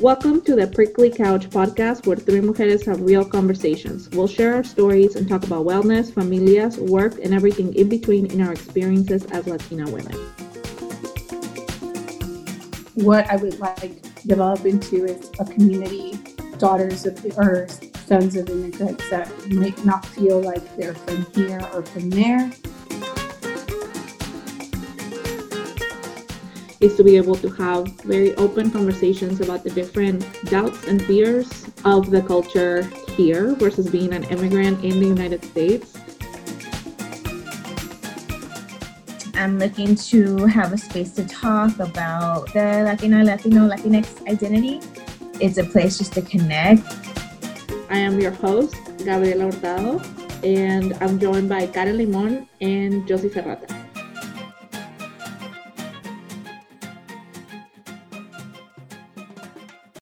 Welcome to the Prickly Couch podcast where three mujeres have real conversations. We'll share our stories and talk about wellness, familias, work, and everything in between in our experiences as Latina women. What I would like to develop into is a community, daughters of the earth, sons of immigrants that might not feel like they're from here or from there, is to be able to have very open conversations about the different doubts and fears of the culture here versus being an immigrant in the United States. I'm looking to have a space to talk about the Latina, Latino, Latinx identity. It's a place just to connect. I am your host, Gabriela Hurtado, and I'm joined by Karen Limon and Josie Ferrata.